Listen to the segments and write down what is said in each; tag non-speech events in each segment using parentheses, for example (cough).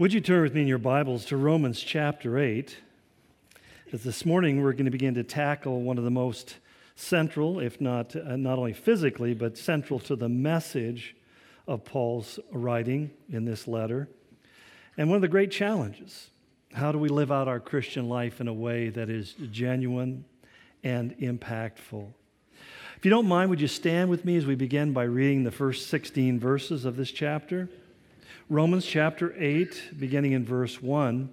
Would you turn with me in your Bibles to Romans chapter 8? As this morning we're going to begin to tackle one of the most central, if not uh, not only physically, but central to the message of Paul's writing in this letter. And one of the great challenges how do we live out our Christian life in a way that is genuine and impactful? If you don't mind, would you stand with me as we begin by reading the first 16 verses of this chapter? Romans chapter 8, beginning in verse 1.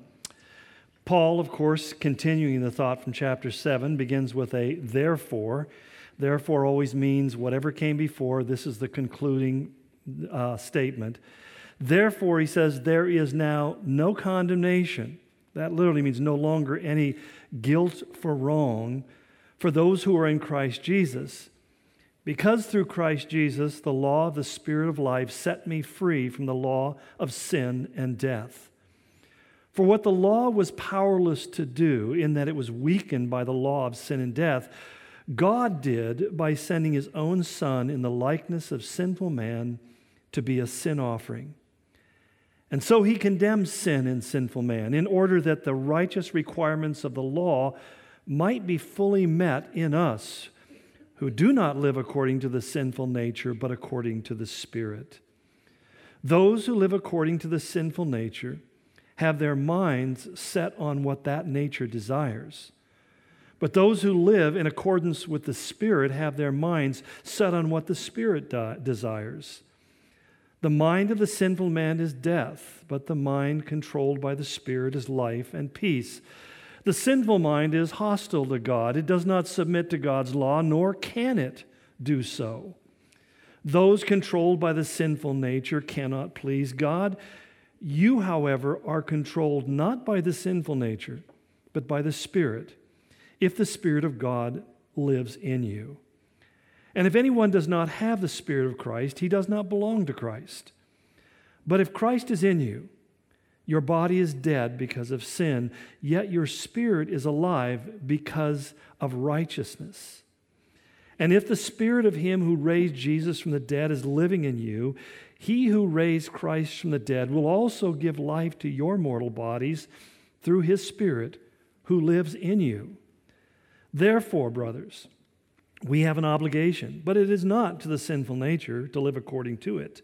Paul, of course, continuing the thought from chapter 7, begins with a therefore. Therefore always means whatever came before. This is the concluding uh, statement. Therefore, he says, there is now no condemnation that literally means no longer any guilt for wrong for those who are in Christ Jesus. Because through Christ Jesus, the law of the Spirit of life set me free from the law of sin and death. For what the law was powerless to do, in that it was weakened by the law of sin and death, God did by sending his own Son in the likeness of sinful man to be a sin offering. And so he condemns sin in sinful man in order that the righteous requirements of the law might be fully met in us who do not live according to the sinful nature, but according to the Spirit. Those who live according to the sinful nature have their minds set on what that nature desires. But those who live in accordance with the Spirit have their minds set on what the Spirit desires. The mind of the sinful man is death, but the mind controlled by the Spirit is life and peace. The sinful mind is hostile to God. It does not submit to God's law, nor can it do so. Those controlled by the sinful nature cannot please God. You, however, are controlled not by the sinful nature, but by the Spirit, if the Spirit of God lives in you. And if anyone does not have the Spirit of Christ, he does not belong to Christ. But if Christ is in you, your body is dead because of sin, yet your spirit is alive because of righteousness. And if the spirit of him who raised Jesus from the dead is living in you, he who raised Christ from the dead will also give life to your mortal bodies through his spirit who lives in you. Therefore, brothers, we have an obligation, but it is not to the sinful nature to live according to it.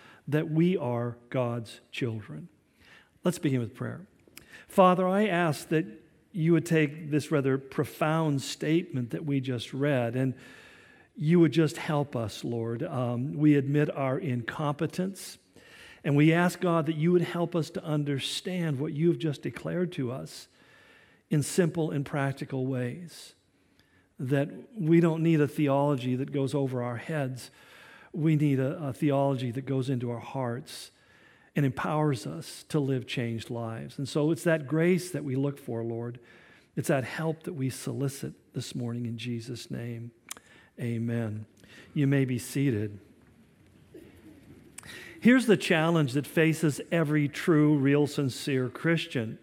that we are God's children. Let's begin with prayer. Father, I ask that you would take this rather profound statement that we just read and you would just help us, Lord. Um, we admit our incompetence. And we ask, God, that you would help us to understand what you've just declared to us in simple and practical ways. That we don't need a theology that goes over our heads. We need a, a, theology that goes into our hearts and empowers us to live changed lives. And so it's that grace that we look for, Lord. It's that help that we solicit this morning in Jesus' name. Amen. You may be seated. Here's the challenge that faces every true, real, sincere Christian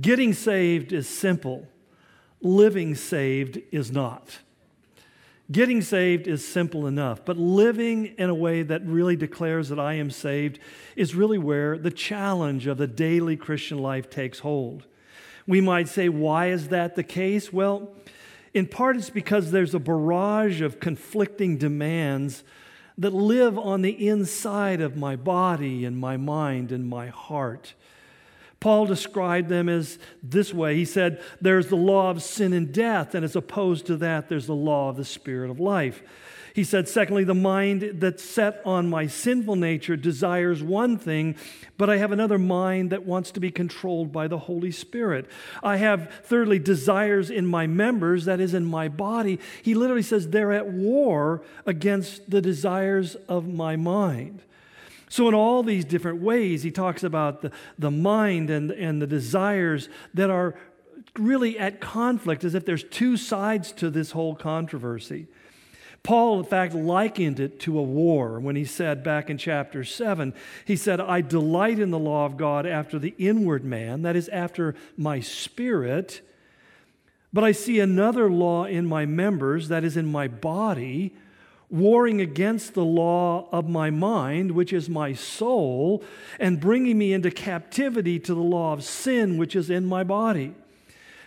Getting saved is simple, living saved is not. Getting saved is simple enough, but living in a way that really declares that I am saved is really where the challenge of the daily Christian life takes hold. We might say, why is that the case? Well, in part it's because there's a barrage of conflicting demands that live on the inside of my body and my mind and my heart. Paul described them as this way. He said, There's the law of sin and death, and as opposed to that, there's the law of the spirit of life. He said, secondly, the mind that's set on my sinful nature desires one thing, but I have another mind that wants to be controlled by the Holy Spirit. I have, thirdly, desires in my members, that is, in my body. He literally says they're at war against the desires of my mind. So, in all these different ways, he talks about the, the mind and, and the desires that are really at conflict, as if there's two sides to this whole controversy. Paul, in fact, likened it to a war when he said back in chapter 7, he said, I delight in the law of God after the inward man, that is, after my spirit. But I see another law in my members, that is, in my body, warring against the law of my mind, which is my soul, and bringing me into captivity to the law of sin, which is in my body.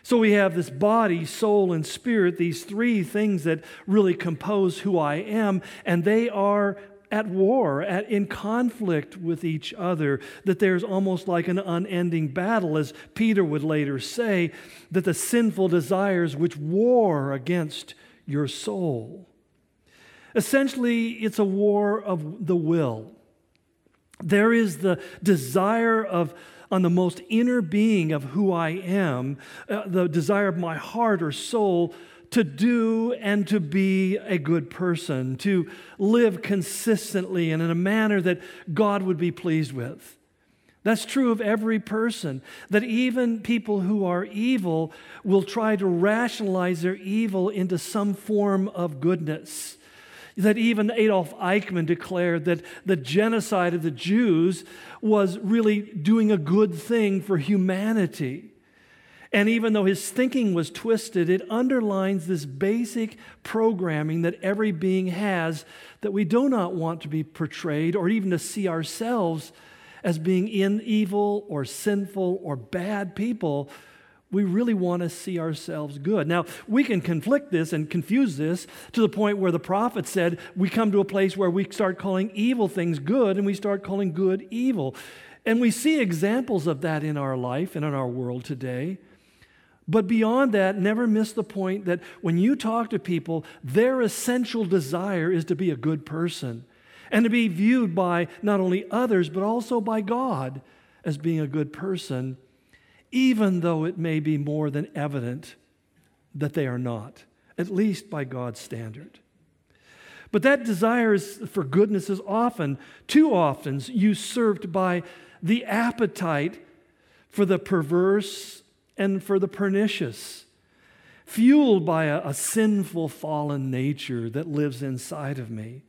So we have this body, soul, and spirit, these three things that really compose who I am, and they are at war, at, in conflict with each other, that there's almost like an unending battle, as Peter would later say, that the sinful desires which war against your soul. Essentially, it's a war of the will. There is the desire of on the most inner being of who I am, uh, the desire of my heart or soul to do and to be a good person, to live consistently and in a manner that God would be pleased with. That's true of every person, that even people who are evil will try to rationalize their evil into some form of goodness that even Adolf Eichmann declared that the genocide of the Jews was really doing a good thing for humanity. And even though his thinking was twisted, it underlines this basic programming that every being has that we do not want to be portrayed or even to see ourselves as being in evil or sinful or bad people we really want to see ourselves good. Now, we can conflict this and confuse this to the point where the prophet said we come to a place where we start calling evil things good and we start calling good evil. And we see examples of that in our life and in our world today. But beyond that, never miss the point that when you talk to people, their essential desire is to be a good person and to be viewed by not only others, but also by God as being a good person even though it may be more than evident that they are not, at least by God's standard. But that desire for goodness is often, too often, usurped by the appetite for the perverse and for the pernicious, fueled by a, a sinful, fallen nature that lives inside of me.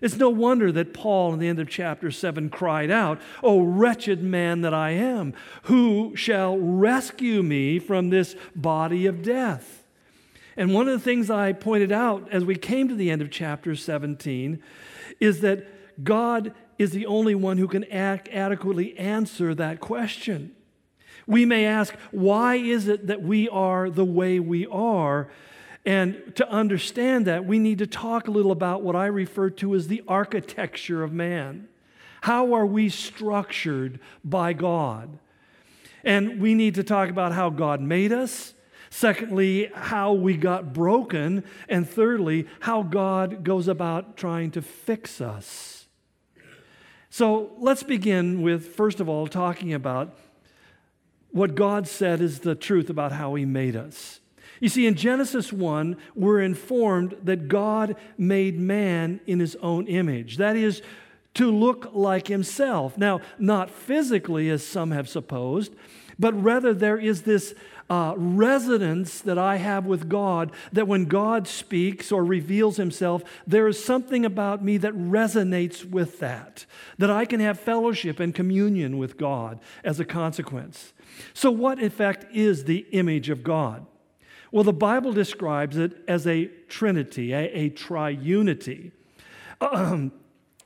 It's no wonder that Paul, in the end of chapter 7, cried out, O wretched man that I am, who shall rescue me from this body of death? And one of the things I pointed out as we came to the end of chapter 17 is that God is the only one who can adequately answer that question. We may ask, why is it that we are the way we are? And to understand that, we need to talk a little about what I refer to as the architecture of man. How are we structured by God? And we need to talk about how God made us. Secondly, how we got broken. And thirdly, how God goes about trying to fix us. So let's begin with, first of all, talking about what God said is the truth about how He made us. You see, in Genesis 1, we're informed that God made man in his own image. That is, to look like himself. Now, not physically, as some have supposed, but rather there is this uh, resonance that I have with God that when God speaks or reveals himself, there is something about me that resonates with that, that I can have fellowship and communion with God as a consequence. So, what, in fact, is the image of God? Well, the Bible describes it as a trinity, a, a triunity. (clears throat)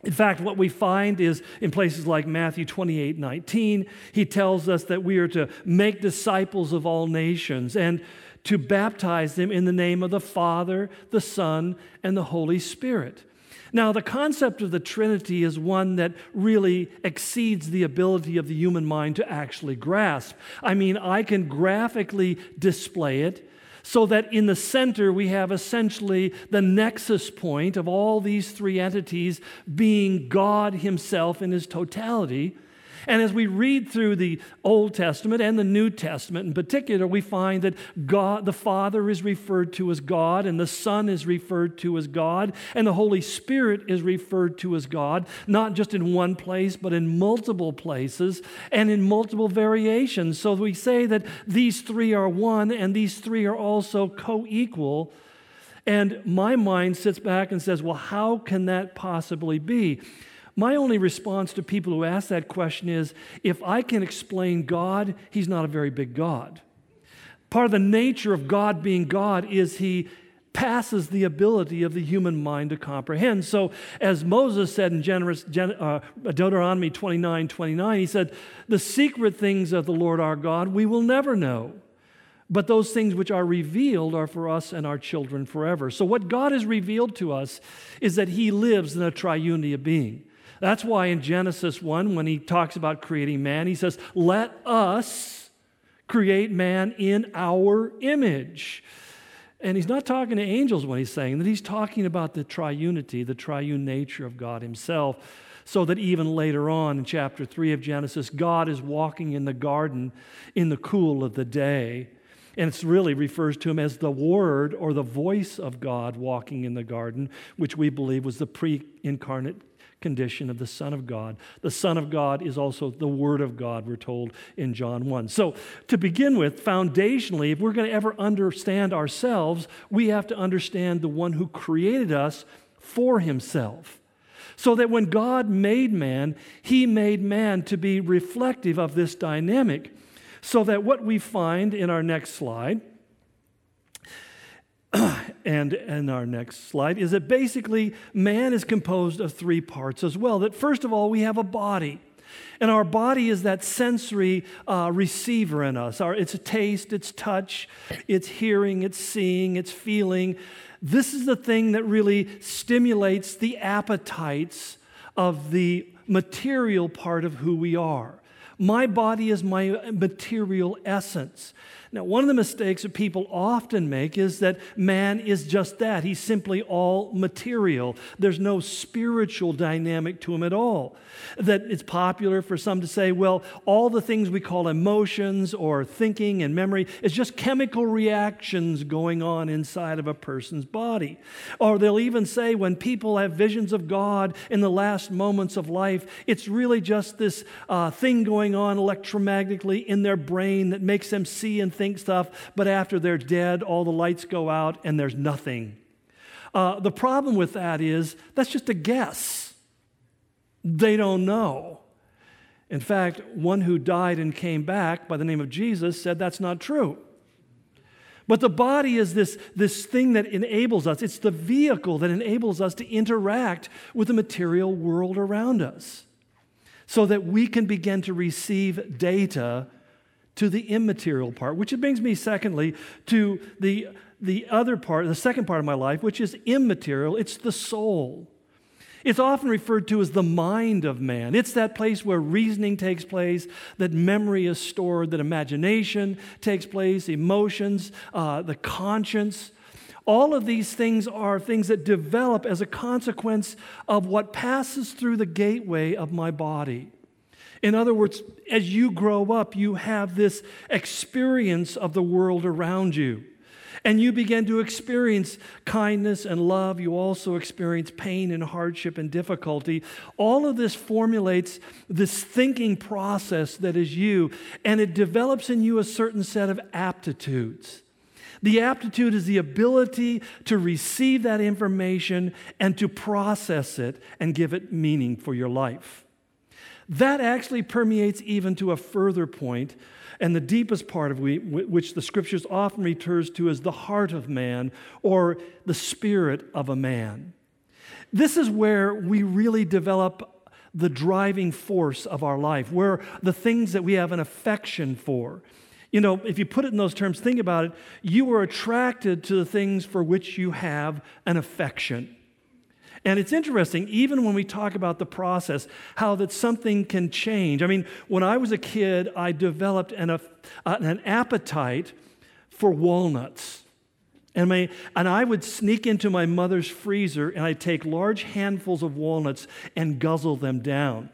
In fact, what we find is in places like Matthew 28 19, he tells us that we are to make disciples of all nations and to baptize them in the name of the Father, the Son, and the Holy Spirit. Now, the concept of the Trinity is one that really exceeds the ability of the human mind to actually grasp. I mean, I can graphically display it so that in the center we have essentially the nexus point of all these three entities being God Himself in His totality. And as we read through the Old Testament and the New Testament in particular, we find that God, the Father is referred to as God, and the Son is referred to as God, and the Holy Spirit is referred to as God, not just in one place, but in multiple places and in multiple variations. So we say that these three are one, and these three are also co equal. And my mind sits back and says, well, how can that possibly be? My only response to people who ask that question is if I can explain God, He's not a very big God. Part of the nature of God being God is He passes the ability of the human mind to comprehend. So, as Moses said in generous, uh, Deuteronomy 29 29, he said, The secret things of the Lord our God we will never know. But those things which are revealed are for us and our children forever. So, what God has revealed to us is that He lives in a triunity of being. That's why in Genesis 1, when he talks about creating man, he says, Let us create man in our image. And he's not talking to angels when he's saying that. He's talking about the triunity, the triune nature of God himself. So that even later on in chapter 3 of Genesis, God is walking in the garden in the cool of the day. And it really refers to him as the Word or the voice of God walking in the garden, which we believe was the pre incarnate condition of the Son of God. The Son of God is also the Word of God, we're told in John 1. So, to begin with, foundationally, if we're going to ever understand ourselves, we have to understand the one who created us for himself. So that when God made man, he made man to be reflective of this dynamic. So that what we find in our next slide and in our next slide is that basically man is composed of three parts as well. That first of all, we have a body. And our body is that sensory uh, receiver in us. Our, it's taste, it's touch, it's hearing, it's seeing, it's feeling. This is the thing that really stimulates the appetites of the material part of who we are. My body is my material essence. Now, one of the mistakes that people often make is that man is just that. He's simply all material. There's no spiritual dynamic to him at all. That it's popular for some to say, well, all the things we call emotions or thinking and memory is just chemical reactions going on inside of a person's body. Or they'll even say when people have visions of God in the last moments of life, it's really just this uh, thing going on electromagnetically in their brain that makes them see and think think stuff, but after they're dead, all the lights go out and there's nothing. Uh, the problem with that is that's just a guess. They don't know. In fact, one who died and came back by the name of Jesus said that's not true. But the body is this, this thing that enables us, it's the vehicle that enables us to interact with the material world around us so that we can begin to receive data to the immaterial part, which brings me, secondly, to the, the other part, the second part of my life, which is immaterial. It's the soul. It's often referred to as the mind of man. It's that place where reasoning takes place, that memory is stored, that imagination takes place, emotions, uh, the conscience. All of these things are things that develop as a consequence of what passes through the gateway of my body. In other words, as you grow up, you have this experience of the world around you. And you begin to experience kindness and love. You also experience pain and hardship and difficulty. All of this formulates this thinking process that is you, and it develops in you a certain set of aptitudes. The aptitude is the ability to receive that information and to process it and give it meaning for your life. That actually permeates even to a further point, and the deepest part of we, which the scriptures often refers to as the heart of man or the spirit of a man. This is where we really develop the driving force of our life, where the things that we have an affection for. You know, if you put it in those terms, think about it. You are attracted to the things for which you have an affection. And it's interesting, even when we talk about the process, how that something can change. I mean, when I was a kid, I developed an, uh, an appetite for walnuts. And, my, and I would sneak into my mother's freezer and I'd take large handfuls of walnuts and guzzle them down.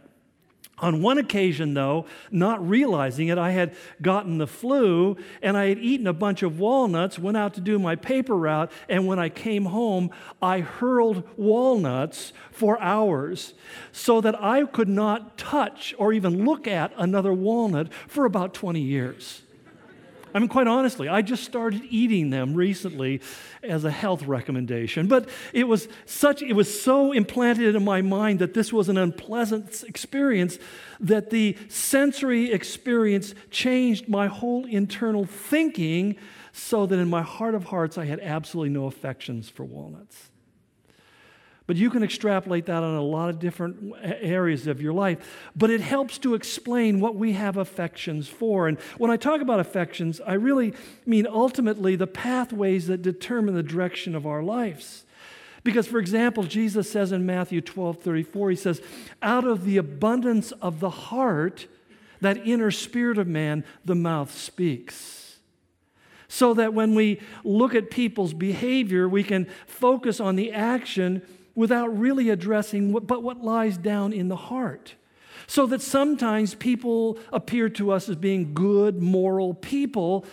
On one occasion, though, not realizing it, I had gotten the flu and I had eaten a bunch of walnuts, went out to do my paper route, and when I came home, I hurled walnuts for hours so that I could not touch or even look at another walnut for about 20 years. I mean, quite honestly, I just started eating them recently as a health recommendation. But it was such, it was so implanted in my mind that this was an unpleasant experience that the sensory experience changed my whole internal thinking so that in my heart of hearts I had absolutely no affections for walnuts. But you can extrapolate that on a lot of different areas of your life. But it helps to explain what we have affections for. And when I talk about affections, I really mean ultimately the pathways that determine the direction of our lives. Because, for example, Jesus says in Matthew 12 34, he says, Out of the abundance of the heart, that inner spirit of man, the mouth speaks. So that when we look at people's behavior, we can focus on the action without really addressing what, but what lies down in the heart. So that sometimes people appear to us as being good, moral people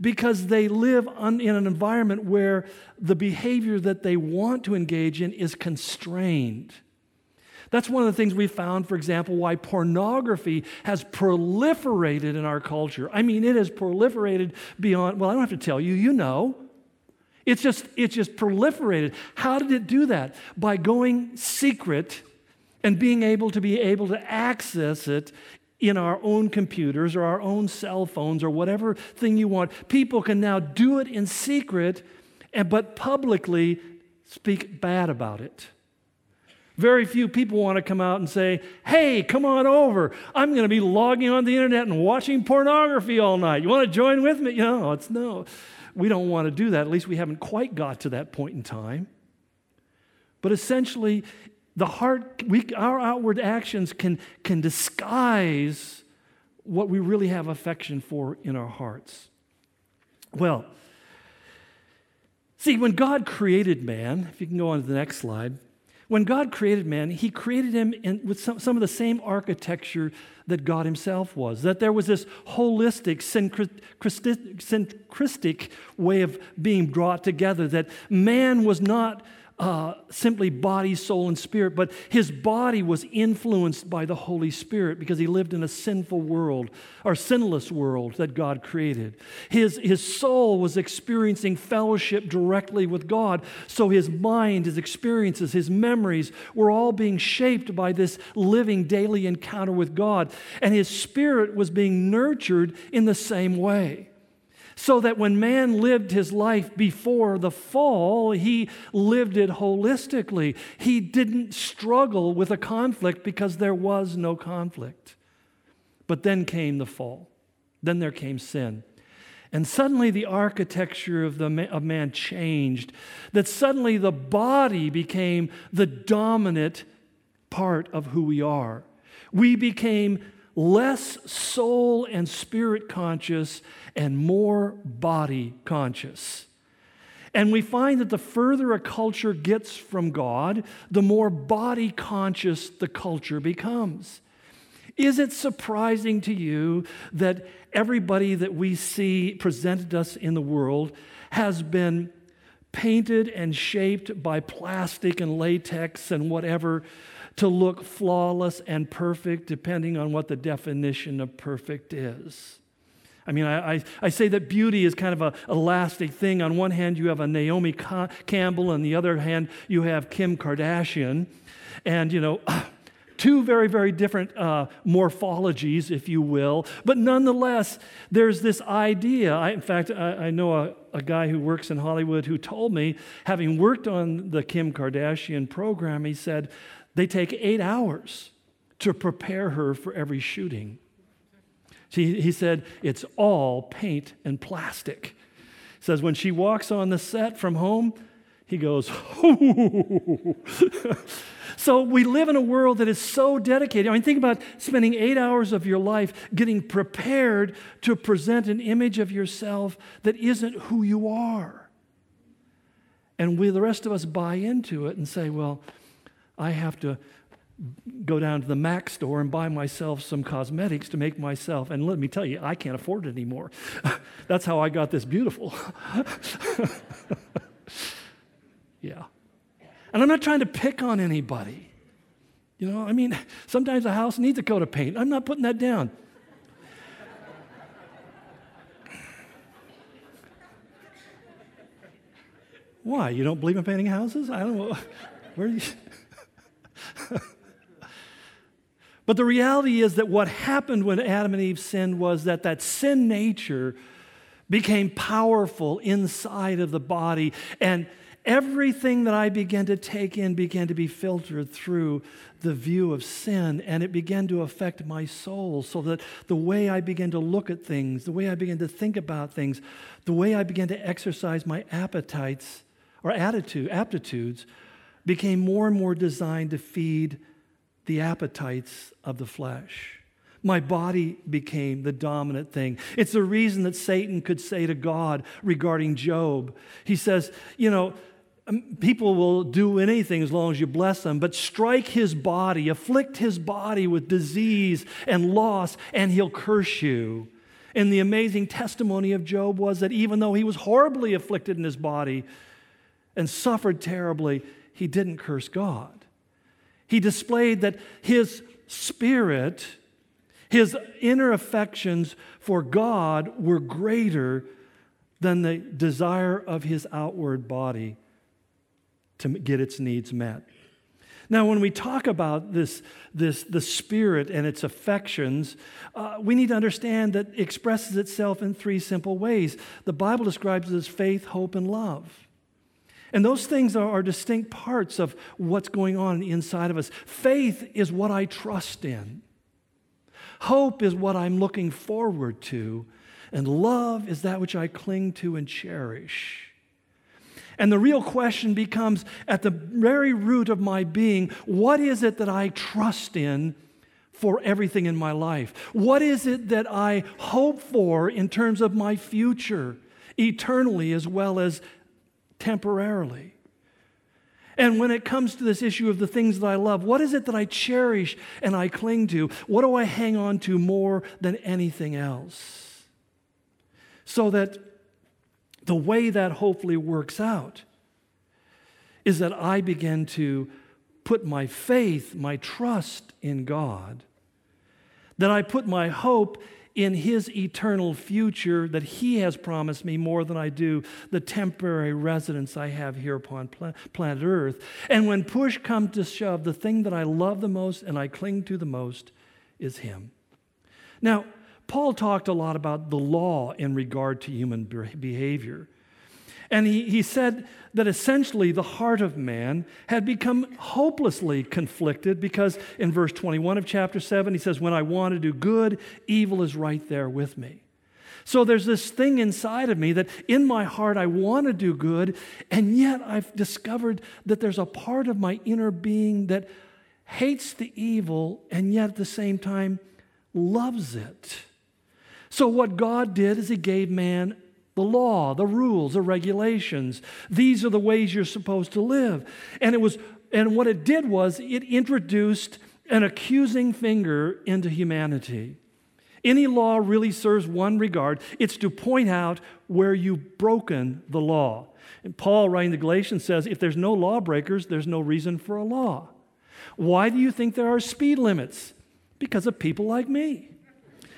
because they live in an environment where the behavior that they want to engage in is constrained. That's one of the things we found, for example, why pornography has proliferated in our culture. I mean, it has proliferated beyond, well, I don't have to tell you, you know. It's just, it's just proliferated. How did it do that? By going secret and being able to be able to access it in our own computers or our own cell phones or whatever thing you want. People can now do it in secret, and, but publicly speak bad about it. Very few people want to come out and say, Hey, come on over. I'm going to be logging on the internet and watching pornography all night. You want to join with me? You know, it's no we don't want to do that. At least we haven't quite got to that point in time. But essentially, the heart, we, our outward actions can, can disguise what we really have affection for in our hearts. Well, see, when God created man, if you can go on to the next slide, when God created man, he created him in, with some, some of the same architecture that God Himself was. That there was this holistic, synchristic way of being brought together, that man was not uh, simply body, soul, and spirit, but his body was influenced by the Holy Spirit because he lived in a sinful world, or sinless world that God created. His, his soul was experiencing fellowship directly with God, so his mind, his experiences, his memories were all being shaped by this living daily encounter with God. And his spirit was being nurtured in the same way. So that when man lived his life before the fall, he lived it holistically. He didn't struggle with a conflict because there was no conflict. But then came the fall, then there came sin. And suddenly the architecture of, the, of man changed, that suddenly the body became the dominant part of who we are. We became less soul and spirit conscious and more body conscious. And we find that the further a culture gets from God, the more body conscious the culture becomes. Is it surprising to you that everybody that we see presented us in the world has been painted and shaped by plastic and latex and whatever to look flawless and perfect, depending on what the definition of perfect is. I mean, I, I, I, say that beauty is kind of a elastic thing. On one hand, you have a Naomi Campbell, on the other hand, you have Kim Kardashian. And, you know, (clears throat) two very, very different uh, morphologies, if you will. But nonetheless, there's this idea. I, in fact, I, I know a, a guy who works in Hollywood who told me, having worked on the Kim Kardashian program, he said, they take eight hours to prepare her for every shooting. He said, it's all paint and plastic. He says, when she walks on the set from home, he goes, (laughs) So we live in a world that is so dedicated. I mean, think about spending eight hours of your life getting prepared to present an image of yourself that isn't who you are. And we, the rest of us, buy into it and say, well, I have to go down to the Mac store and buy myself some cosmetics to make myself. And let me tell you, I can't afford it anymore. (laughs) That's how I got this beautiful. (laughs) yeah. And I'm not trying to pick on anybody. You know, I mean, sometimes a house needs a coat of paint. I'm not putting that down. (laughs) Why? You don't believe in painting houses? I don't know. Where do you. (laughs) but the reality is that what happened when Adam and Eve sinned was that that sin nature became powerful inside of the body and everything that I began to take in began to be filtered through the view of sin, and it began to affect my soul. So that the way I began to look at things, the way I began to think about things, the way I began to exercise my appetites or attitude, aptitudes became more and more designed to feed the appetites of the flesh. My body became the dominant thing. It's the reason that Satan could say to God regarding Job, he says, You know, um, people will do anything as long as you bless them, but strike his body, afflict his body with disease and loss, and he'll curse you. And the amazing testimony of Job was that even though he was horribly afflicted in his body and suffered terribly, he didn't curse God. He displayed that his spirit, his inner affections for God were greater than the desire of his outward body to get its needs met. Now, when we talk about this, this the spirit and its affections, uh, we need to understand that it expresses itself in three simple ways. The Bible describes it as faith, hope, and love. And those things are, are distinct parts of what's going on inside of us. Faith is what I trust in. Hope is what I'm looking forward to. And love is that which I cling to and cherish. And the real question becomes at the very root of my being what is it that I trust in for everything in my life? What is it that I hope for in terms of my future, eternally as well as temporarily? And when it comes to this issue of the things that I love, what is it that I cherish and I cling to? What do I hang on to more than anything else? So that the way that hopefully works out is that I begin to put my faith, my trust in God, that I put my hope in His eternal future that He has promised me more than I do the temporary residence I have here upon planet Earth. And when push comes to shove, the thing that I love the most and I cling to the most is Him. Now, Paul talked a lot about the law in regard to human behavior. And he, he said that essentially the heart of man had become hopelessly conflicted because in verse 21 of chapter 7, he says, When I want to do good, evil is right there with me. So there's this thing inside of me that in my heart I want to do good, and yet I've discovered that there's a part of my inner being that hates the evil and yet at the same time loves it. So, what God did is He gave man the law, the rules, the regulations. These are the ways you're supposed to live. And it was and what it did was it introduced an accusing finger into humanity. Any law really serves one regard it's to point out where you've broken the law. And Paul, writing to Galatians, says if there's no lawbreakers, there's no reason for a law. Why do you think there are speed limits? Because of people like me.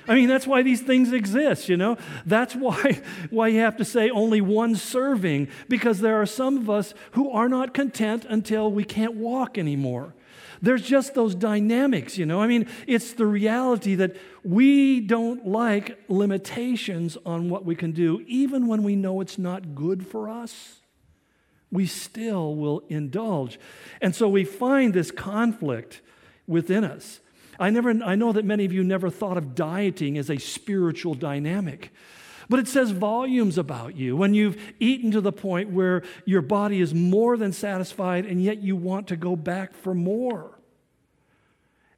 I mean, that's why these things exist, you know? That's why, (laughs) why you have to say only one serving, because there are some of us who are not content until we can't walk anymore. There's just those dynamics, you know? I mean, it's the reality that we don't like limitations on what we can do, even when we know it's not good for us. We still will indulge. And so we find this conflict within us. I, never, I know that many of you never thought of dieting as a spiritual dynamic. But it says volumes about you when you've eaten to the point where your body is more than satisfied and yet you want to go back for more.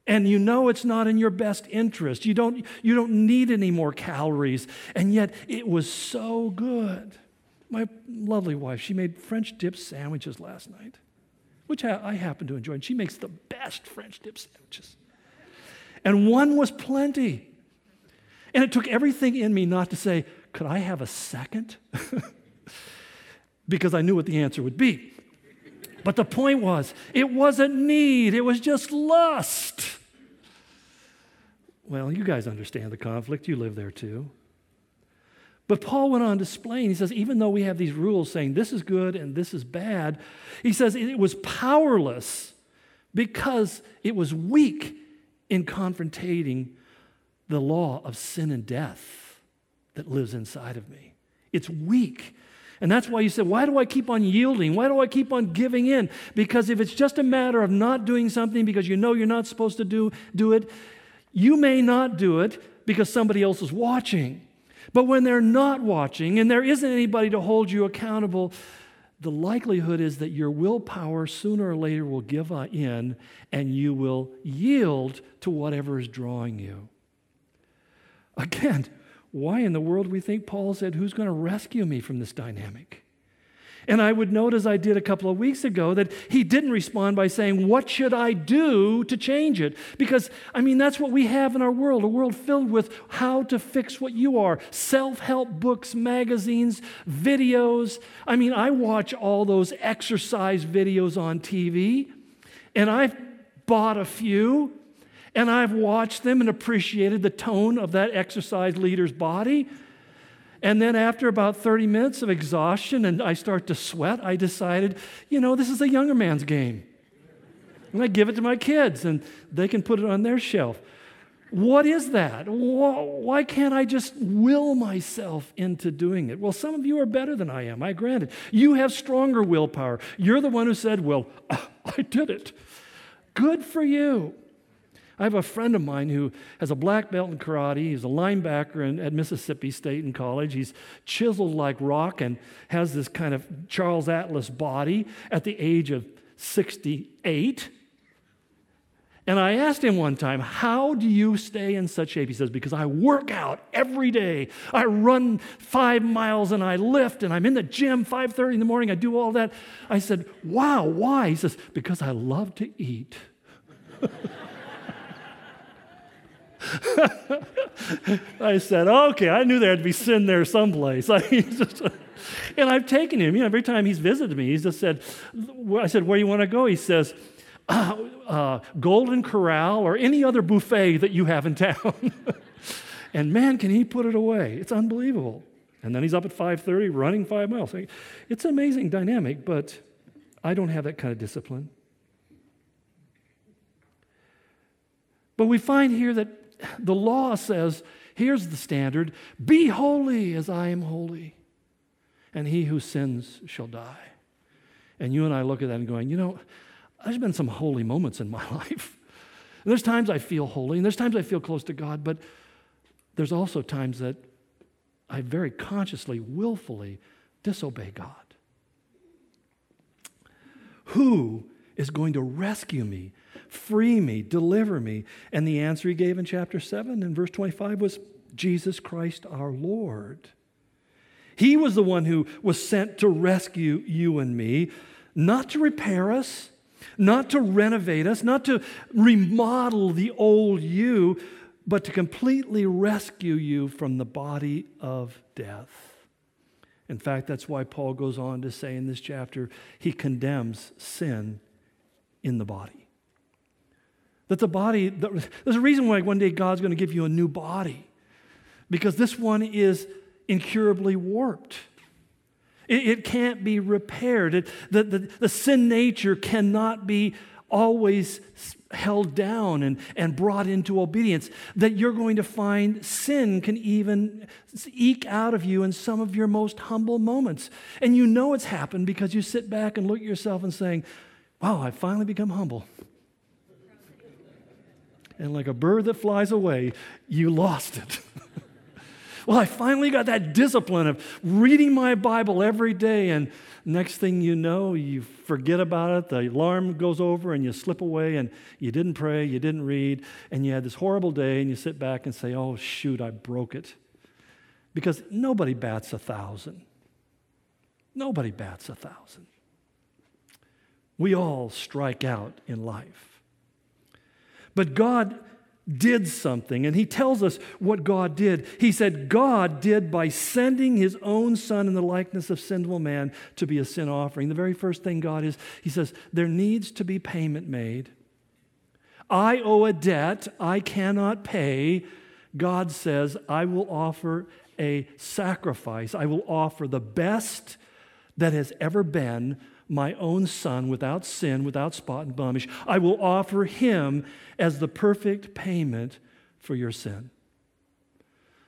And you know it's not in your best interest. You don't, you don't need any more calories. And yet it was so good. My lovely wife, she made French dip sandwiches last night. which I happen to enjoy. And she makes the best French dip sandwiches. And one was plenty. And it took everything in me not to say, could I have a second? (laughs) because I knew what the answer would be. But the point was, it wasn't need, it was just lust. Well, you guys understand the conflict. You live there too. But Paul went on to explain, he says, even though we have these rules saying this is good and this is bad, he says it was powerless because it was weak in confronting the law of sin and death that lives inside of me. It's weak. And that's why you said, Why do I keep on yielding? Why do I keep on giving in? Because if it's just a matter of not doing something because you know you're not supposed to do, do it, you may not do it because somebody else is watching. But when they're not watching and there isn't anybody to hold you accountable, the likelihood is that your willpower sooner or later will give in and you will yield to whatever is drawing you. Again, why in the world we think Paul said, Who's going to rescue me from this dynamic? And I would note, as I did a couple of weeks ago, that he didn't respond by saying, What should I do to change it? Because, I mean, that's what we have in our world a world filled with how to fix what you are self help books, magazines, videos. I mean, I watch all those exercise videos on TV, and I've bought a few, and I've watched them and appreciated the tone of that exercise leader's body. And then after about 30 minutes of exhaustion and I start to sweat, I decided, you know, this is a younger man's game. And I give it to my kids and they can put it on their shelf. What is that? Why can't I just will myself into doing it? Well, some of you are better than I am, I grant it. You have stronger willpower. You're the one who said, Well, (laughs) I did it. Good for you. I have a friend of mine who has a black belt in karate. He's a linebacker in, at Mississippi State in college. He's chiseled like rock and has this kind of Charles Atlas body at the age of 68. And I asked him one time, How do you stay in such shape? He says, Because I work out every day. I run five miles and I lift and I'm in the gym 5:30 in the morning. I do all that. I said, Wow, why? He says, Because I love to eat. (laughs) (laughs) I said, okay, I knew there had to be sin there someplace. (laughs) and I've taken him, you know, every time he's visited me, he's just said, I said, where do you want to go? He says, uh, (clears throat) uh, Golden Corral or any other buffet that you have in town. (laughs) and man, can he put it away. It's unbelievable. And then he's up at 5.30 running five miles. It's an amazing dynamic, but I don't have that kind of discipline. But we find here that the law says here's the standard be holy as I am holy, and he who sins shall die. And you and I look at that and going, you know, there's been some holy moments in my (laughs) life. And there's times I feel holy, and there's times I feel close to God, but there's also times that I very consciously, willfully disobey God. Who is going to rescue me free me, deliver me? And the answer he gave in chapter 7 and verse 25 was Jesus Christ our Lord. He was the one who was sent to rescue you and me, not to repair us, not to renovate us, not to remodel the old you, but to completely rescue you from the body of death. In fact, that's why Paul goes on to say in this chapter, he condemns sin in the body. That the body, there's a reason why one day God's going to give you a new body, because this one is incurably warped. It, it can't be repaired. It, the, the, the sin nature cannot be always held down and, and brought into obedience. That you're going to find sin can even eke out of you in some of your most humble moments. And you know it's happened because you sit back and look at yourself and saying, Wow, I've finally become humble and like a bird that flies away, you lost it. (laughs) well, I finally got that discipline of reading my Bible every day, and next thing you know, you forget about it. The alarm goes over, and you slip away, and you didn't pray, you didn't read, and you had this horrible day, and you sit back and say, Oh, shoot, I broke it. Because nobody bats a thousand. Nobody bats a thousand. We all strike out in life. But God did something, and He tells us what God did. He said, God did by sending His own Son in the likeness of sinful man to be a sin offering. The very first thing God is, He says, there needs to be payment made. I owe a debt I cannot pay. God says, I will offer a sacrifice. I will offer the best that has ever been my own son without sin, without spot and blemish. I will offer him as the perfect payment for your sin.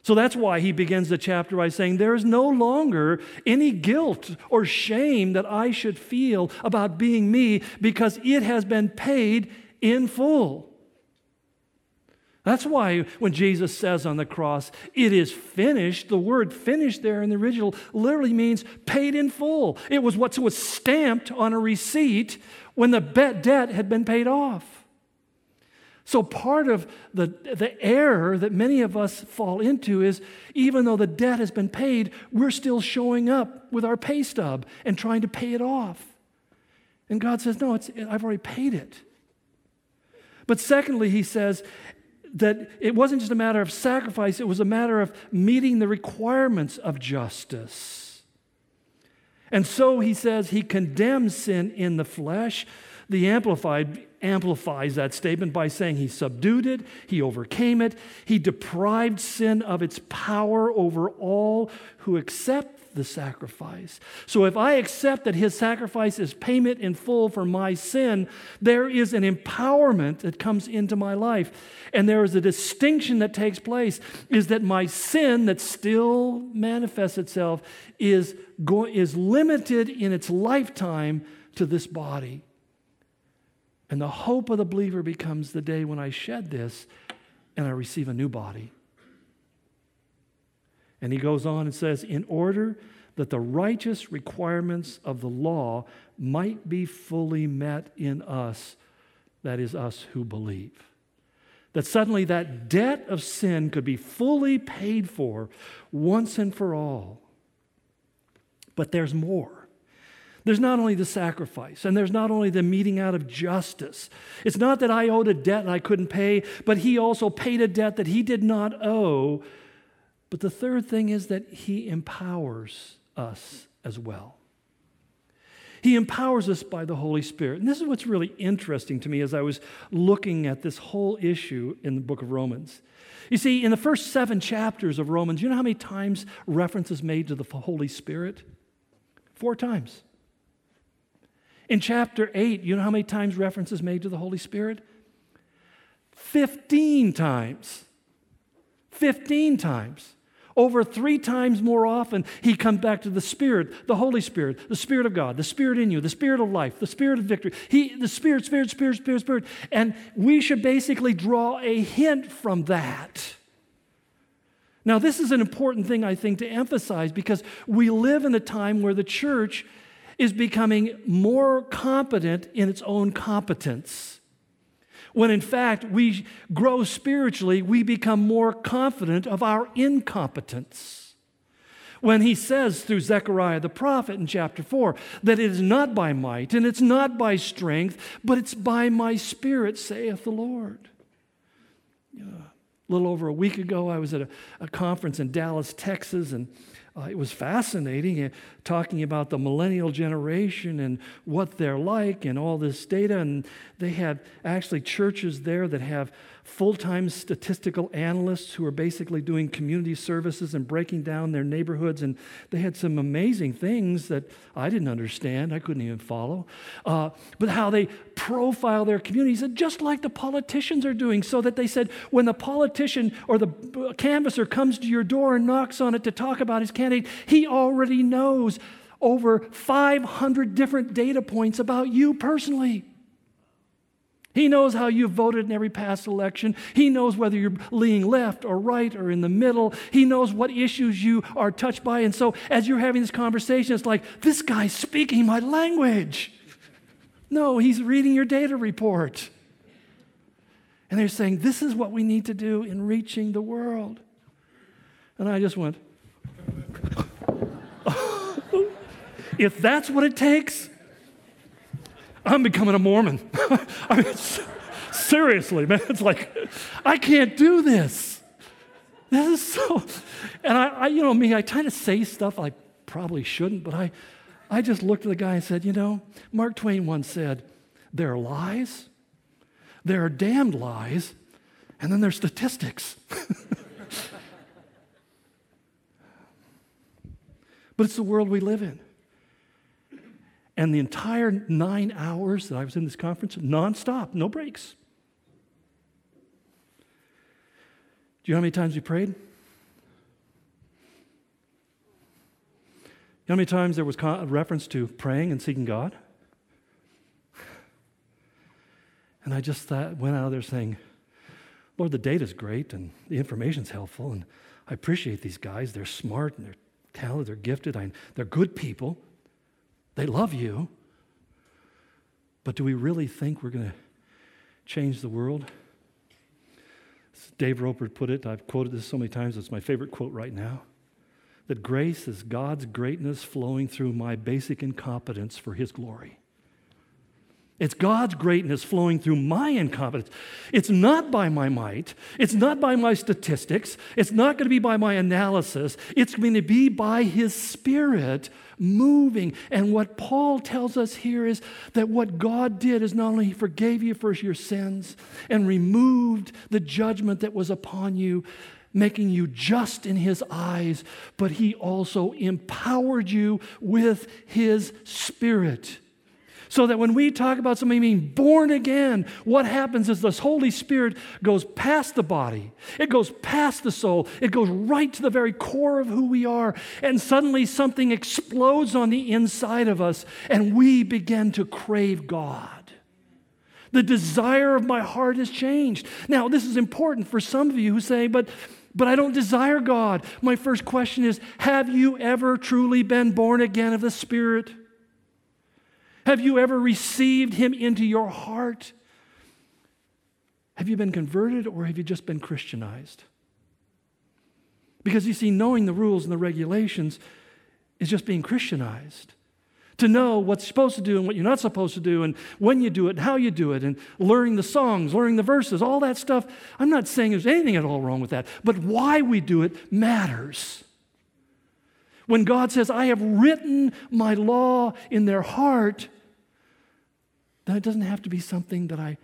So that's why he begins the chapter by saying, There is no longer any guilt or shame that I should feel about being me because it has been paid in full. That's why when Jesus says on the cross, it is finished, the word finished there in the original literally means paid in full. It was what was stamped on a receipt when the debt had been paid off. So, part of the, the error that many of us fall into is even though the debt has been paid, we're still showing up with our pay stub and trying to pay it off. And God says, No, I've already paid it. But secondly, he says, that it wasn't just a matter of sacrifice, it was a matter of meeting the requirements of justice. And so he says he condemns sin in the flesh. The Amplified amplifies that statement by saying he subdued it, he overcame it, he deprived sin of its power over all who accept the sacrifice. So if I accept that his sacrifice is payment in full for my sin, there is an empowerment that comes into my life. And there is a distinction that takes place is that my sin that still manifests itself is, go- is limited in its lifetime to this body. And the hope of the believer becomes the day when I shed this and I receive a new body. And he goes on and says, in order that the righteous requirements of the law might be fully met in us, that is, us who believe. That suddenly that debt of sin could be fully paid for once and for all. But there's more. There's not only the sacrifice, and there's not only the meting out of justice. It's not that I owed a debt and I couldn't pay, but he also paid a debt that he did not owe but the third thing is that He empowers us as well. He empowers us by the Holy Spirit. And this is what's really interesting to me as I was looking at this whole issue in the book of Romans. You see, in the first seven chapters of Romans, you know how many times reference is made to the Holy Spirit? Four times. In chapter 8, you know how many times reference is made to the Holy Spirit? 15 times. 15 times. Over three times more often, he comes back to the Spirit, the Holy Spirit, the Spirit of God, the Spirit in you, the Spirit of life, the Spirit of victory. He, the Spirit, Spirit, Spirit, Spirit, Spirit. And we should basically draw a hint from that. Now, this is an important thing, I think, to emphasize because we live in a time where the church is becoming more competent in its own competence when in fact we grow spiritually, we become more confident of our incompetence. When he says through Zechariah the prophet in chapter 4 that it is not by might and it's not by strength, but it's by my spirit, saith the Lord. Yeah. A little over a week ago, I was at a, a conference in Dallas, Texas, and uh, it was fascinating uh, talking about the millennial generation and what they're like and all this data. And they had actually churches there that have full time statistical analysts who are basically doing community services and breaking down their neighborhoods. And they had some amazing things that I didn't understand, I couldn't even follow. Uh, but how they profile their communities, just like the politicians are doing, so that they said when the politician or the canvasser comes to your door and knocks on it to talk about his candidate, he already knows over 500 different data points about you personally. He knows how you voted in every past election. He knows whether you're leaning left or right or in the middle. He knows what issues you are touched by. And so, as you're having this conversation, it's like, this guy's speaking my language. No, he's reading your data report. And they're saying, this is what we need to do in reaching the world. And I just went, (laughs) if that's what it takes, I'm becoming a Mormon. (laughs) I mean, seriously, man. It's like, I can't do this. This is so. And I, I you know me, I try to say stuff I probably shouldn't, but I, I just looked at the guy and said, you know, Mark Twain once said, there are lies, there are damned lies, and then there's statistics. (laughs) but it's the world we live in. And the entire nine hours that I was in this conference, nonstop, no breaks. Do you know how many times we prayed? You know how many times there was a reference to praying and seeking God? And I just thought, went out there saying, Lord, the data's great and the information's helpful, and I appreciate these guys. They're smart and they're talented, they're gifted, I, they're good people. They love you. But do we really think we're going to change the world? As Dave Roper put it, I've quoted this so many times, it's my favorite quote right now. That grace is God's greatness flowing through my basic incompetence for His glory. It's God's greatness flowing through my incompetence. It's not by my might. It's not by my statistics. It's not going to be by my analysis. It's going to be by His Spirit moving. And what Paul tells us here is that what God did is not only He forgave you for your sins and removed the judgment that was upon you, making you just in His eyes, but He also empowered you with His Spirit. So that when we talk about somebody being born again, what happens is this Holy Spirit goes past the body, it goes past the soul, it goes right to the very core of who we are, and suddenly something explodes on the inside of us, and we begin to crave God. The desire of my heart has changed. Now, this is important for some of you who say, but but I don't desire God. My first question is Have you ever truly been born again of the Spirit? Have you ever received Him into your heart? Have you been converted or have you just been Christianized? Because you see, knowing the rules and the regulations is just being Christianized. To know what's supposed to do and what you're not supposed to do, and when you do it, and how you do it, and learning the songs, learning the verses, all that stuff. I'm not saying there's anything at all wrong with that, but why we do it matters. When God says, I have written my law in their heart, then it doesn't have to be something that I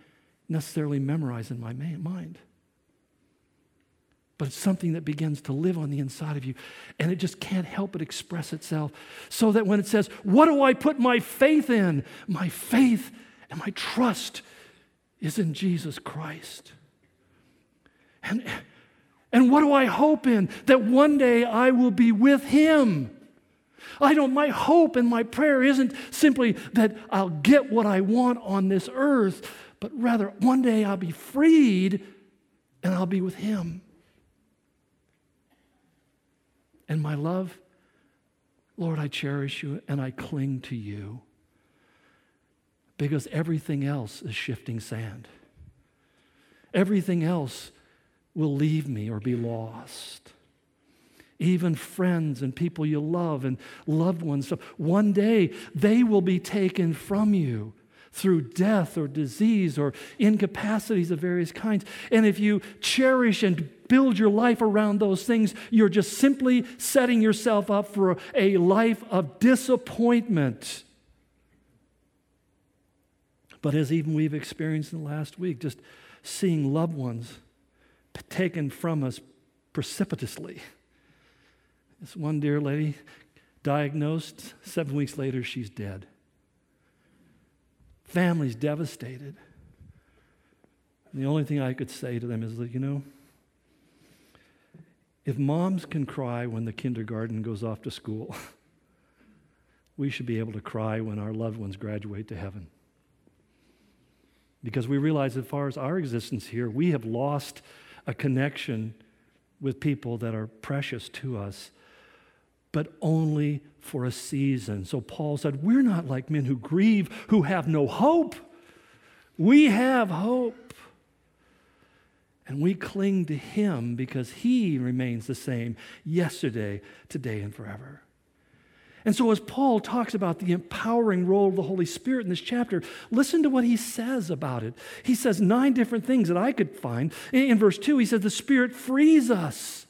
necessarily memorize in my mind. But it's something that begins to live on the inside of you, and it just can't help but express itself. So that when it says, What do I put my faith in? My faith and my trust is in Jesus Christ. And, and what do I hope in? That one day I will be with Him. I don't, my hope and my prayer isn't simply that I'll get what I want on this earth, but rather one day I'll be freed and I'll be with Him. And my love, Lord, I cherish you and I cling to you because everything else is shifting sand. Everything else will leave me or be lost even friends and people you love and loved ones. So one day they will be taken from you through death or disease or incapacities of various kinds. And if you cherish and build your life around those things, you're just simply setting yourself up for a life of disappointment. But as even we've experienced in the last week, just seeing loved ones taken from us precipitously this one dear lady diagnosed, seven weeks later, she's dead. Family's devastated. And the only thing I could say to them is that, you know, if moms can cry when the kindergarten goes off to school, (laughs) we should be able to cry when our loved ones graduate to heaven. Because we realize, as far as our existence here, we have lost a connection with people that are precious to us but only for a season. So Paul said, We're not like men who grieve, who have no hope. We have hope. And we cling to him because he remains the same yesterday, today, and forever. And so, as Paul talks about the empowering role of the Holy Spirit in this chapter, listen to what he says about it. He says nine different things that I could find. In verse 2, he says, The Spirit frees us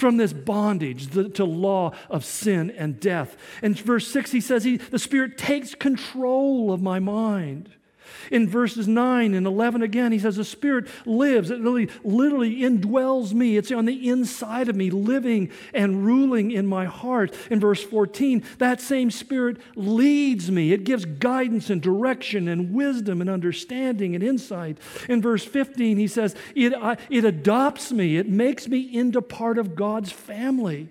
from this bondage to law of sin and death. In verse 6, he says, he, The Spirit takes control of my mind. In verses 9 and 11 again, he says, The Spirit lives. It literally, literally indwells me. It's on the inside of me, living and ruling in my heart. In verse 14, that same Spirit leads me. It gives guidance and direction and wisdom and understanding and insight. In verse 15, he says, It, I, it adopts me, it makes me into part of God's family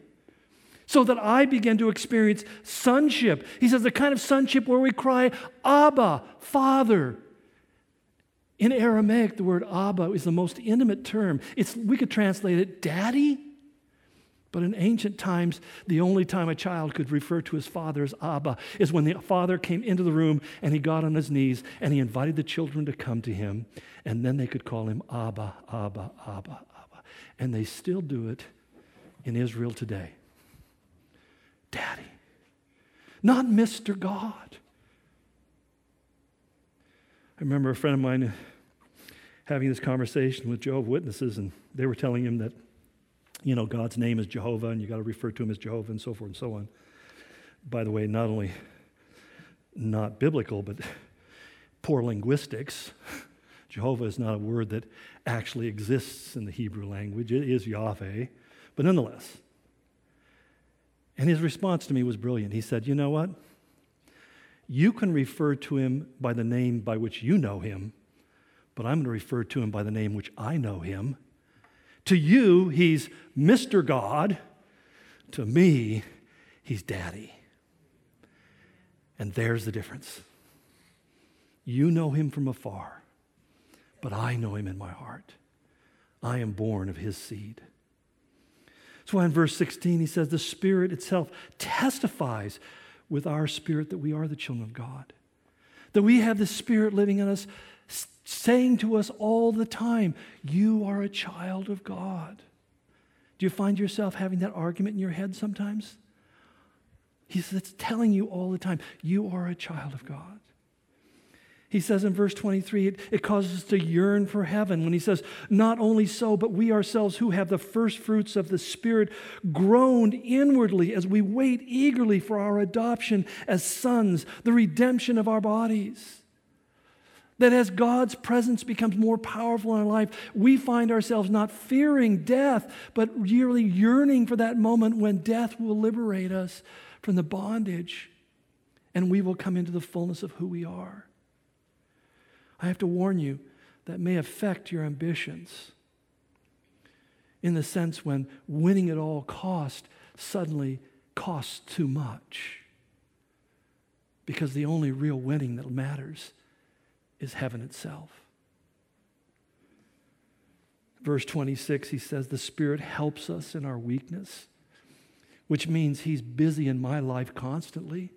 so that I begin to experience sonship. He says, the kind of sonship where we cry, Abba, Father. In Aramaic, the word Abba is the most intimate term. It's, we could translate it daddy, but in ancient times, the only time a child could refer to his father as Abba is when the father came into the room and he got on his knees and he invited the children to come to him, and then they could call him Abba, Abba, Abba, Abba. And they still do it in Israel today. Daddy, not Mr. God. I remember a friend of mine having this conversation with Jehovah Witnesses, and they were telling him that, you know, God's name is Jehovah, and you got to refer to him as Jehovah, and so forth and so on. By the way, not only not biblical, but poor linguistics. (laughs) Jehovah is not a word that actually exists in the Hebrew language. It is Yahweh, but nonetheless, and his response to me was brilliant. He said, You know what? You can refer to him by the name by which you know him, but I'm going to refer to him by the name which I know him. To you, he's Mr. God. To me, he's Daddy. And there's the difference. You know him from afar, but I know him in my heart. I am born of his seed. That's why in verse 16 he says, The Spirit itself testifies with our spirit that we are the children of God. That we have the Spirit living in us, saying to us all the time, You are a child of God. Do you find yourself having that argument in your head sometimes? He's it's telling you all the time, You are a child of God. He says in verse 23, it, it, causes us to yearn for heaven when he says, Not only so, but we ourselves who have the first fruits of the Spirit groaned inwardly as we wait eagerly for our adoption as sons, the redemption of our bodies. That as God's presence becomes more powerful in our life, we find ourselves not fearing death, but really yearning for that moment when death will liberate us from the bondage and we will come into the fullness of who we are. I have to warn you, that may affect your ambitions. In the sense when winning at all cost suddenly costs too much. Because the only real winning that matters is heaven itself. Verse 26, he says, The Spirit helps us in our weakness, which means He's busy in my life constantly.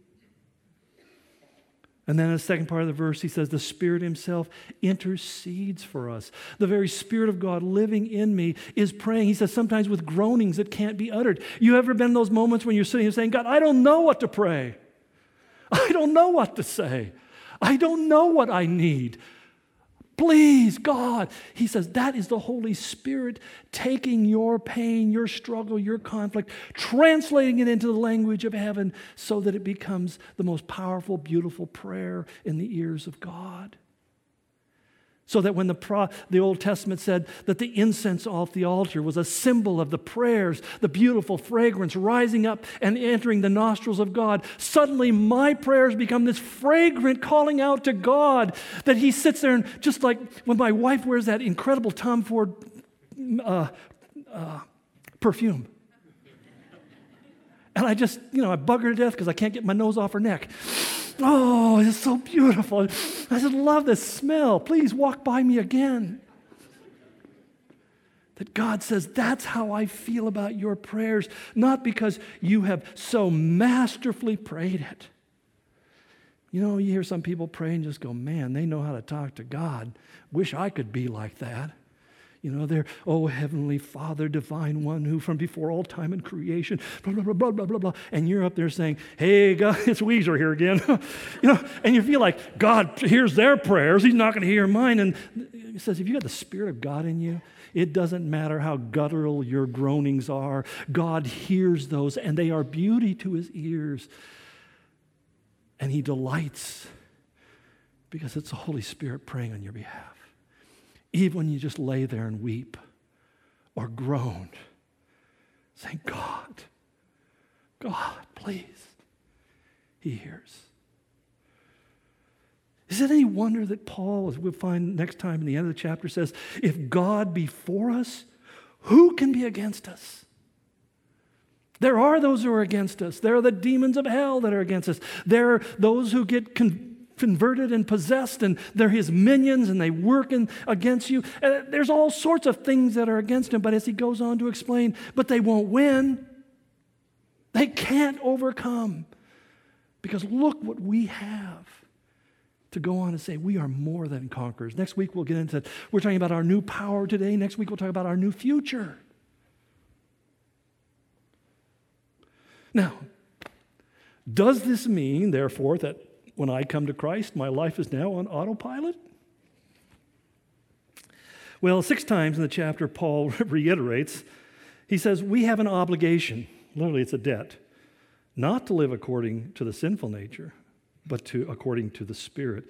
And then in the second part of the verse, he says, The Spirit Himself intercedes for us. The very Spirit of God living in me is praying. He says, sometimes with groanings that can't be uttered. You ever been in those moments when you're sitting here saying, God, I don't know what to pray. I don't know what to say. I don't know what I need. Please, God. He says that is the Holy Spirit taking your pain, your struggle, your conflict, translating it into the language of heaven so that it becomes the most powerful, beautiful prayer in the ears of God. So that when the, pro, the Old Testament said that the incense off the altar was a symbol of the prayers, the beautiful fragrance rising up and entering the nostrils of God, suddenly my prayers become this fragrant calling out to God that He sits there and just like when my wife wears that incredible Tom Ford uh, uh, perfume. And I just, you know, I bug her to death because I can't get my nose off her neck. Oh, it's so beautiful. I just love this smell. Please walk by me again. That God says, that's how I feel about your prayers, not because you have so masterfully prayed it. You know, you hear some people pray and just go, man, they know how to talk to God. Wish I could be like that. You know, they're, oh, Heavenly Father, Divine One, who from before all time and creation, blah, blah, blah, blah, blah, blah, blah. And you're up there saying, hey, God, (laughs) it's Weezer here again. (laughs) you know, and you feel like God hears their prayers. He's not going to hear mine. And he says, if you got the Spirit of God in you, it doesn't matter how guttural your groanings are. God hears those, and they are beauty to his ears. And he delights because it's the Holy Spirit praying on your behalf even when you just lay there and weep or groan, saying, God, God, please. He hears. Is it any wonder that Paul, as we'll find next time in the end of the chapter, says, If God be for us, who can be against us? There are those who are against us. There are the demons of hell that are against us. There are those who get con- converted and possessed, and they're his minions and they work in, against you. Uh, there's all sorts of things that are against him, but as he goes on to explain, but they won't win. They can't overcome. Because look what we have to go on and say we are more than conquerors. Next week we'll get into we're talking about our new power today. Next week we'll talk about our new future. Now, does this mean, therefore, that when I come to Christ, my life is now on autopilot? Well, six times in the chapter, Paul (laughs) reiterates, he says, We have an obligation, literally, it's a debt, not to live according to the sinful nature, but to according to the Spirit.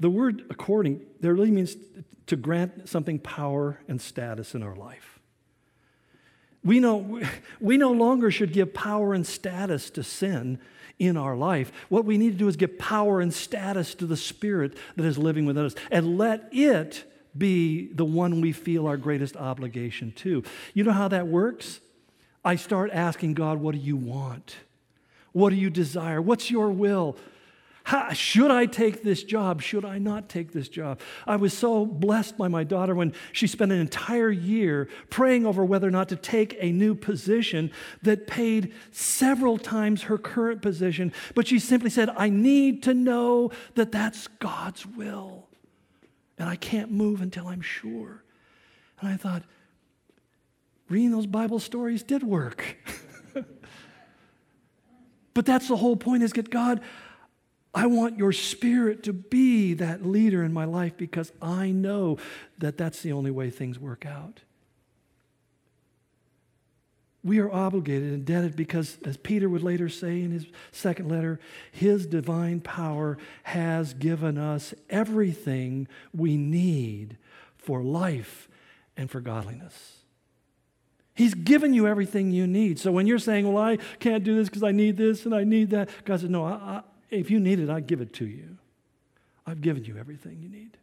The word according there really means to grant something power and status in our life. We, know, (laughs) we no longer should give power and status to sin in our life. What we need to do is give power and status to the Spirit that is living within us and let it be the one we feel our greatest obligation to. You know how that works? I start asking God, What do you want? What do you desire? What's your will? How, should I take this job? Should I not take this job? I was so blessed by my daughter when she spent an entire year praying over whether or not to take a new position that paid several times her current position. But she simply said, I need to know that that's God's will. And I can't move until I'm sure. And I thought, reading those Bible stories did work. (laughs) but that's the whole point is get God, I want your spirit to be that leader in my life because I know that that's the only way things work out. We are obligated, and indebted because, as Peter would later say in his second letter, his divine power has given us everything we need for life and for godliness. He's given you everything you need. So when you're saying, Well, I can't do this because I need this and I need that, God says, No, I, if you need it, I give it to you. I've given you everything you need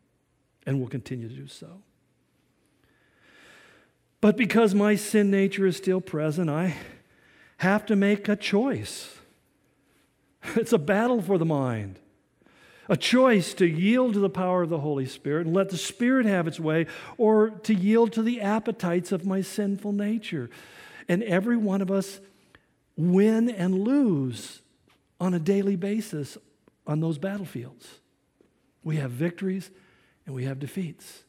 and will continue to do so. But because my sin nature is still present, I have to make a choice. (laughs) It's a battle for the mind. A choice to yield to the power of the Holy Spirit and let the Spirit have its way, or to yield to the appetites of my sinful nature. And every one of us win and lose on a daily basis on those battlefields. We have victories and we have defeats.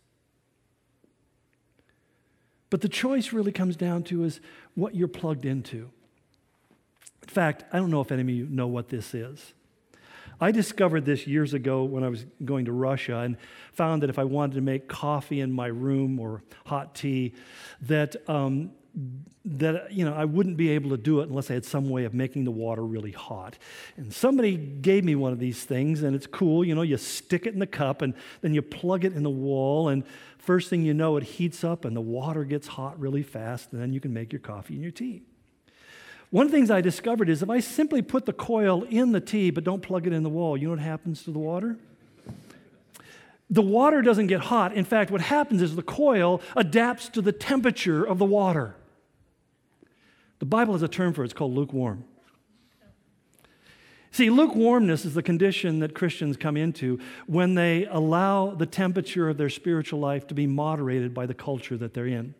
But the choice really comes down to is what you're plugged into. In fact, I don't know if any of you know what this is. I discovered this years ago when I was going to Russia and found that if I wanted to make coffee in my room or hot tea, that um, that you know I wouldn't be able to do it unless I had some way of making the water really hot. And somebody gave me one of these things, and it's cool. You know, you stick it in the cup, and then you plug it in the wall, and first thing you know, it heats up, and the water gets hot really fast, and then you can make your coffee and your tea. One of the things I discovered is if I simply put the coil in the tea but don't plug it in the wall, you know what happens to the water? The water doesn't get hot. In fact, what happens is the coil adapts to the temperature of the water. The Bible has a term for it, it's called lukewarm. See, lukewarmness is the condition that Christians come into when they allow the temperature of their spiritual life to be moderated by the culture that they're in.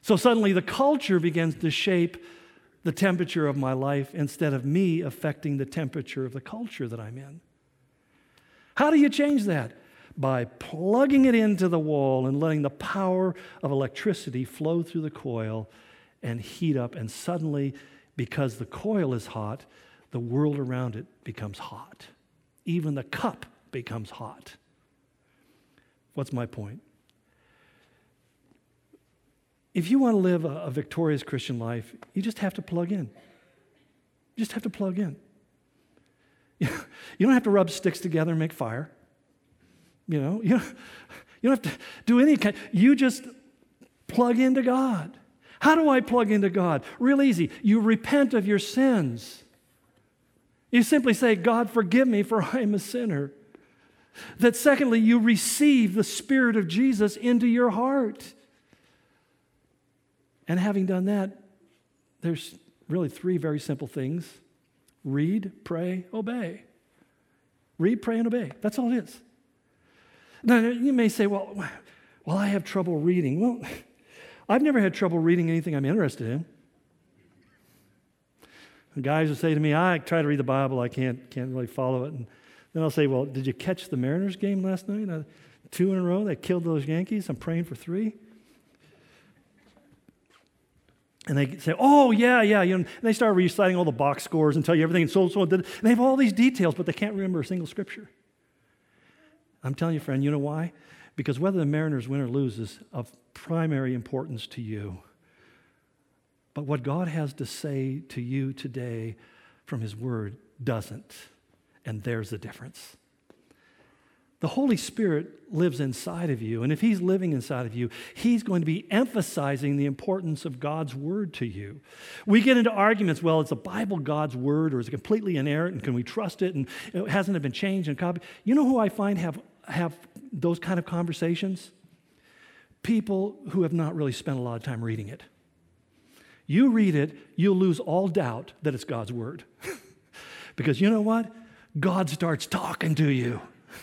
So suddenly the culture begins to shape the temperature of my life instead of me affecting the temperature of the culture that I'm in. How do you change that? by plugging it into the wall and letting the power of electricity flow through the coil and heat up. And suddenly, because the coil is hot, the world around it becomes hot. Even the cup becomes hot. What's my point? If you want to live a, a victorious Christian life, you just have to plug in. You just have to plug in. (laughs) You don't have to rub sticks together and make fire. You know, you, (laughs) you don't have to do any kind. You just plug into God. How do I plug into God? Real easy. You repent of your sins. You simply say, God, forgive me, for (laughs) I am a sinner. That secondly, you receive the Spirit of Jesus into your heart. And having done that, there's really three very simple things read, pray, obey. Read, pray, and obey. That's all it is. Now, you may say, well, well, I have trouble reading. Well, (laughs) I've never had trouble reading anything I'm interested in. The guys will say to me, I try to read the Bible, I can't, can't really follow it. And then I'll say, Well, did you catch the Mariners game last night? Uh, two in a row, they killed those Yankees. I'm praying for three. And they say, Oh, yeah, yeah. You know, and they start reciting all the box scores and tell you everything and so and so. And they have all these details, but they can't remember a single scripture. I'm telling you, friend, you know why? Because whether the Mariners win or lose is of primary importance to you. But what God has to say to you today from His Word doesn't. And there's the difference. The Holy Spirit lives inside of you. And if He's living inside of you, He's going to be emphasizing the importance of God's Word to you. We get into arguments well, is the Bible God's Word or is it completely inerrant and can we trust it and hasn't it been changed and copied? You know who I find have have those kind of conversations? People who have not really spent a lot of time reading it. You read it, you'll lose all doubt that it's God's word. (laughs) because you know what? God starts talking to you.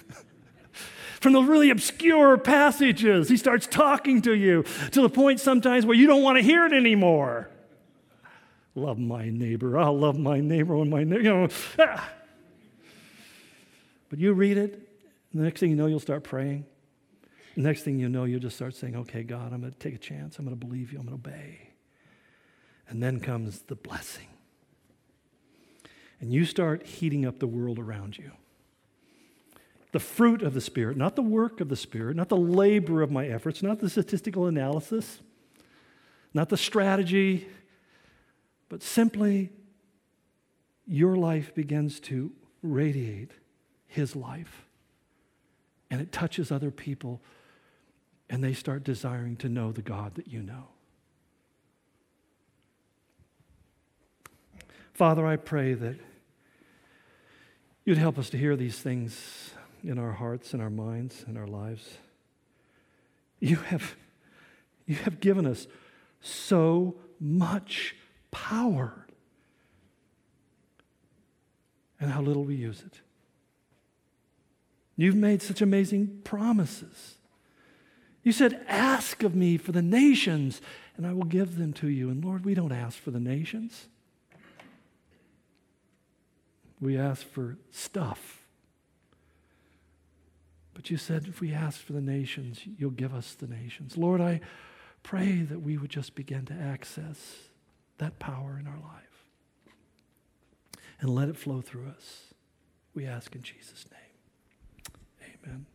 (laughs) From those really obscure passages, he starts talking to you to the point sometimes where you don't want to hear it anymore. Love my neighbor. I'll love my neighbor when my neighbor, you know. Ah. But you read it, the next thing you know, you'll start praying. The next thing you know, you'll just start saying, okay, God, I'm going to take a chance. I'm going to believe you. I'm going to obey. And then comes the blessing. And you start heating up the world around you. The fruit of the Spirit, not the work of the Spirit, not the labor of my efforts, not the statistical analysis, not the strategy, but simply your life begins to radiate His life and it touches other people, and they start desiring to know the God that you know. Father, I pray that you'd help us to hear these things in our hearts and our minds and our lives. You have, you have given us so much power, and how little we use it. You've made such amazing promises. You said, Ask of me for the nations, and I will give them to you. And Lord, we don't ask for the nations, we ask for stuff. But you said, if we ask for the nations, you'll give us the nations. Lord, I pray that we would just begin to access that power in our life and let it flow through us. We ask in Jesus' name. Amen.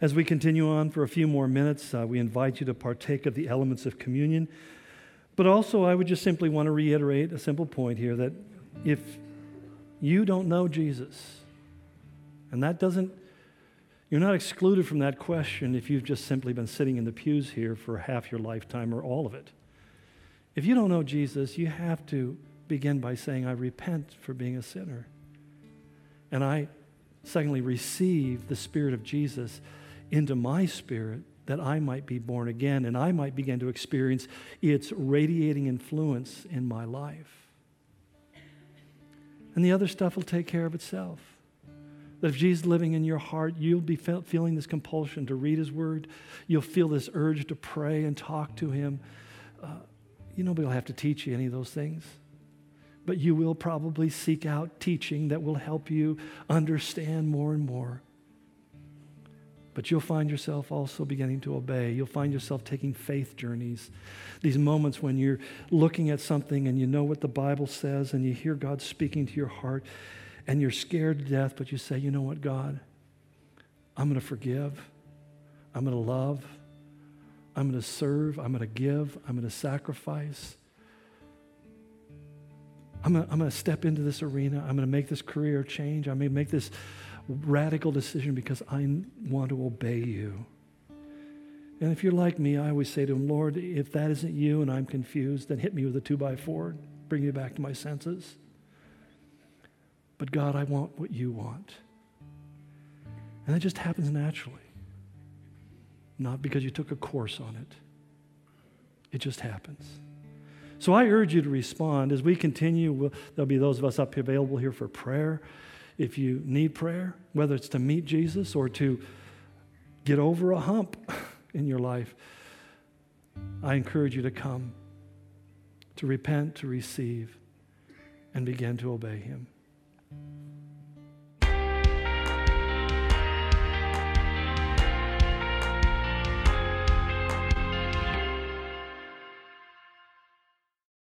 As we continue on for a few more minutes, uh, we invite you to partake of the elements of communion. But also, I would just simply want to reiterate a simple point here that if you don't know Jesus, and that doesn't, you're not excluded from that question if you've just simply been sitting in the pews here for half your lifetime or all of it. If you don't know Jesus, you have to begin by saying, I repent for being a sinner. And I Secondly, receive the Spirit of Jesus into my spirit that I might be born again and I might begin to experience its radiating influence in my life. And the other stuff will take care of itself. That if Jesus is living in your heart, you'll be feeling this compulsion to read His Word. You'll feel this urge to pray and talk to Him. Uh, you nobody will have to teach you any of those things but you will probably seek out teaching that will help you understand more and more. But you'll find yourself also beginning to obey. You'll find yourself taking faith journeys. These moments when you're looking at something and you know what the Bible says and you hear God speaking to your heart and you're scared to death, but you say, you know what, God? I'm going to forgive. I'm going to love. I'm going to serve. I'm going to give. I'm going to sacrifice. I'm going, I'm to step into this arena. I'm going to make this career change. I'm going to make this radical decision because I want to obey you. And if you're like me, I always say to him, Lord, if that isn't you and I'm confused, then hit me with a two by four, bring me back to my senses. But God, I want what you want. And that just happens naturally. Not because you took a course on it. It just happens. So I urge you to respond. As we continue, we'll, there'll be those of us up available here for prayer. If you need prayer, whether it's to meet Jesus or to get over a hump (laughs) in your life, I encourage you to come, to repent, to receive, and begin to obey Him.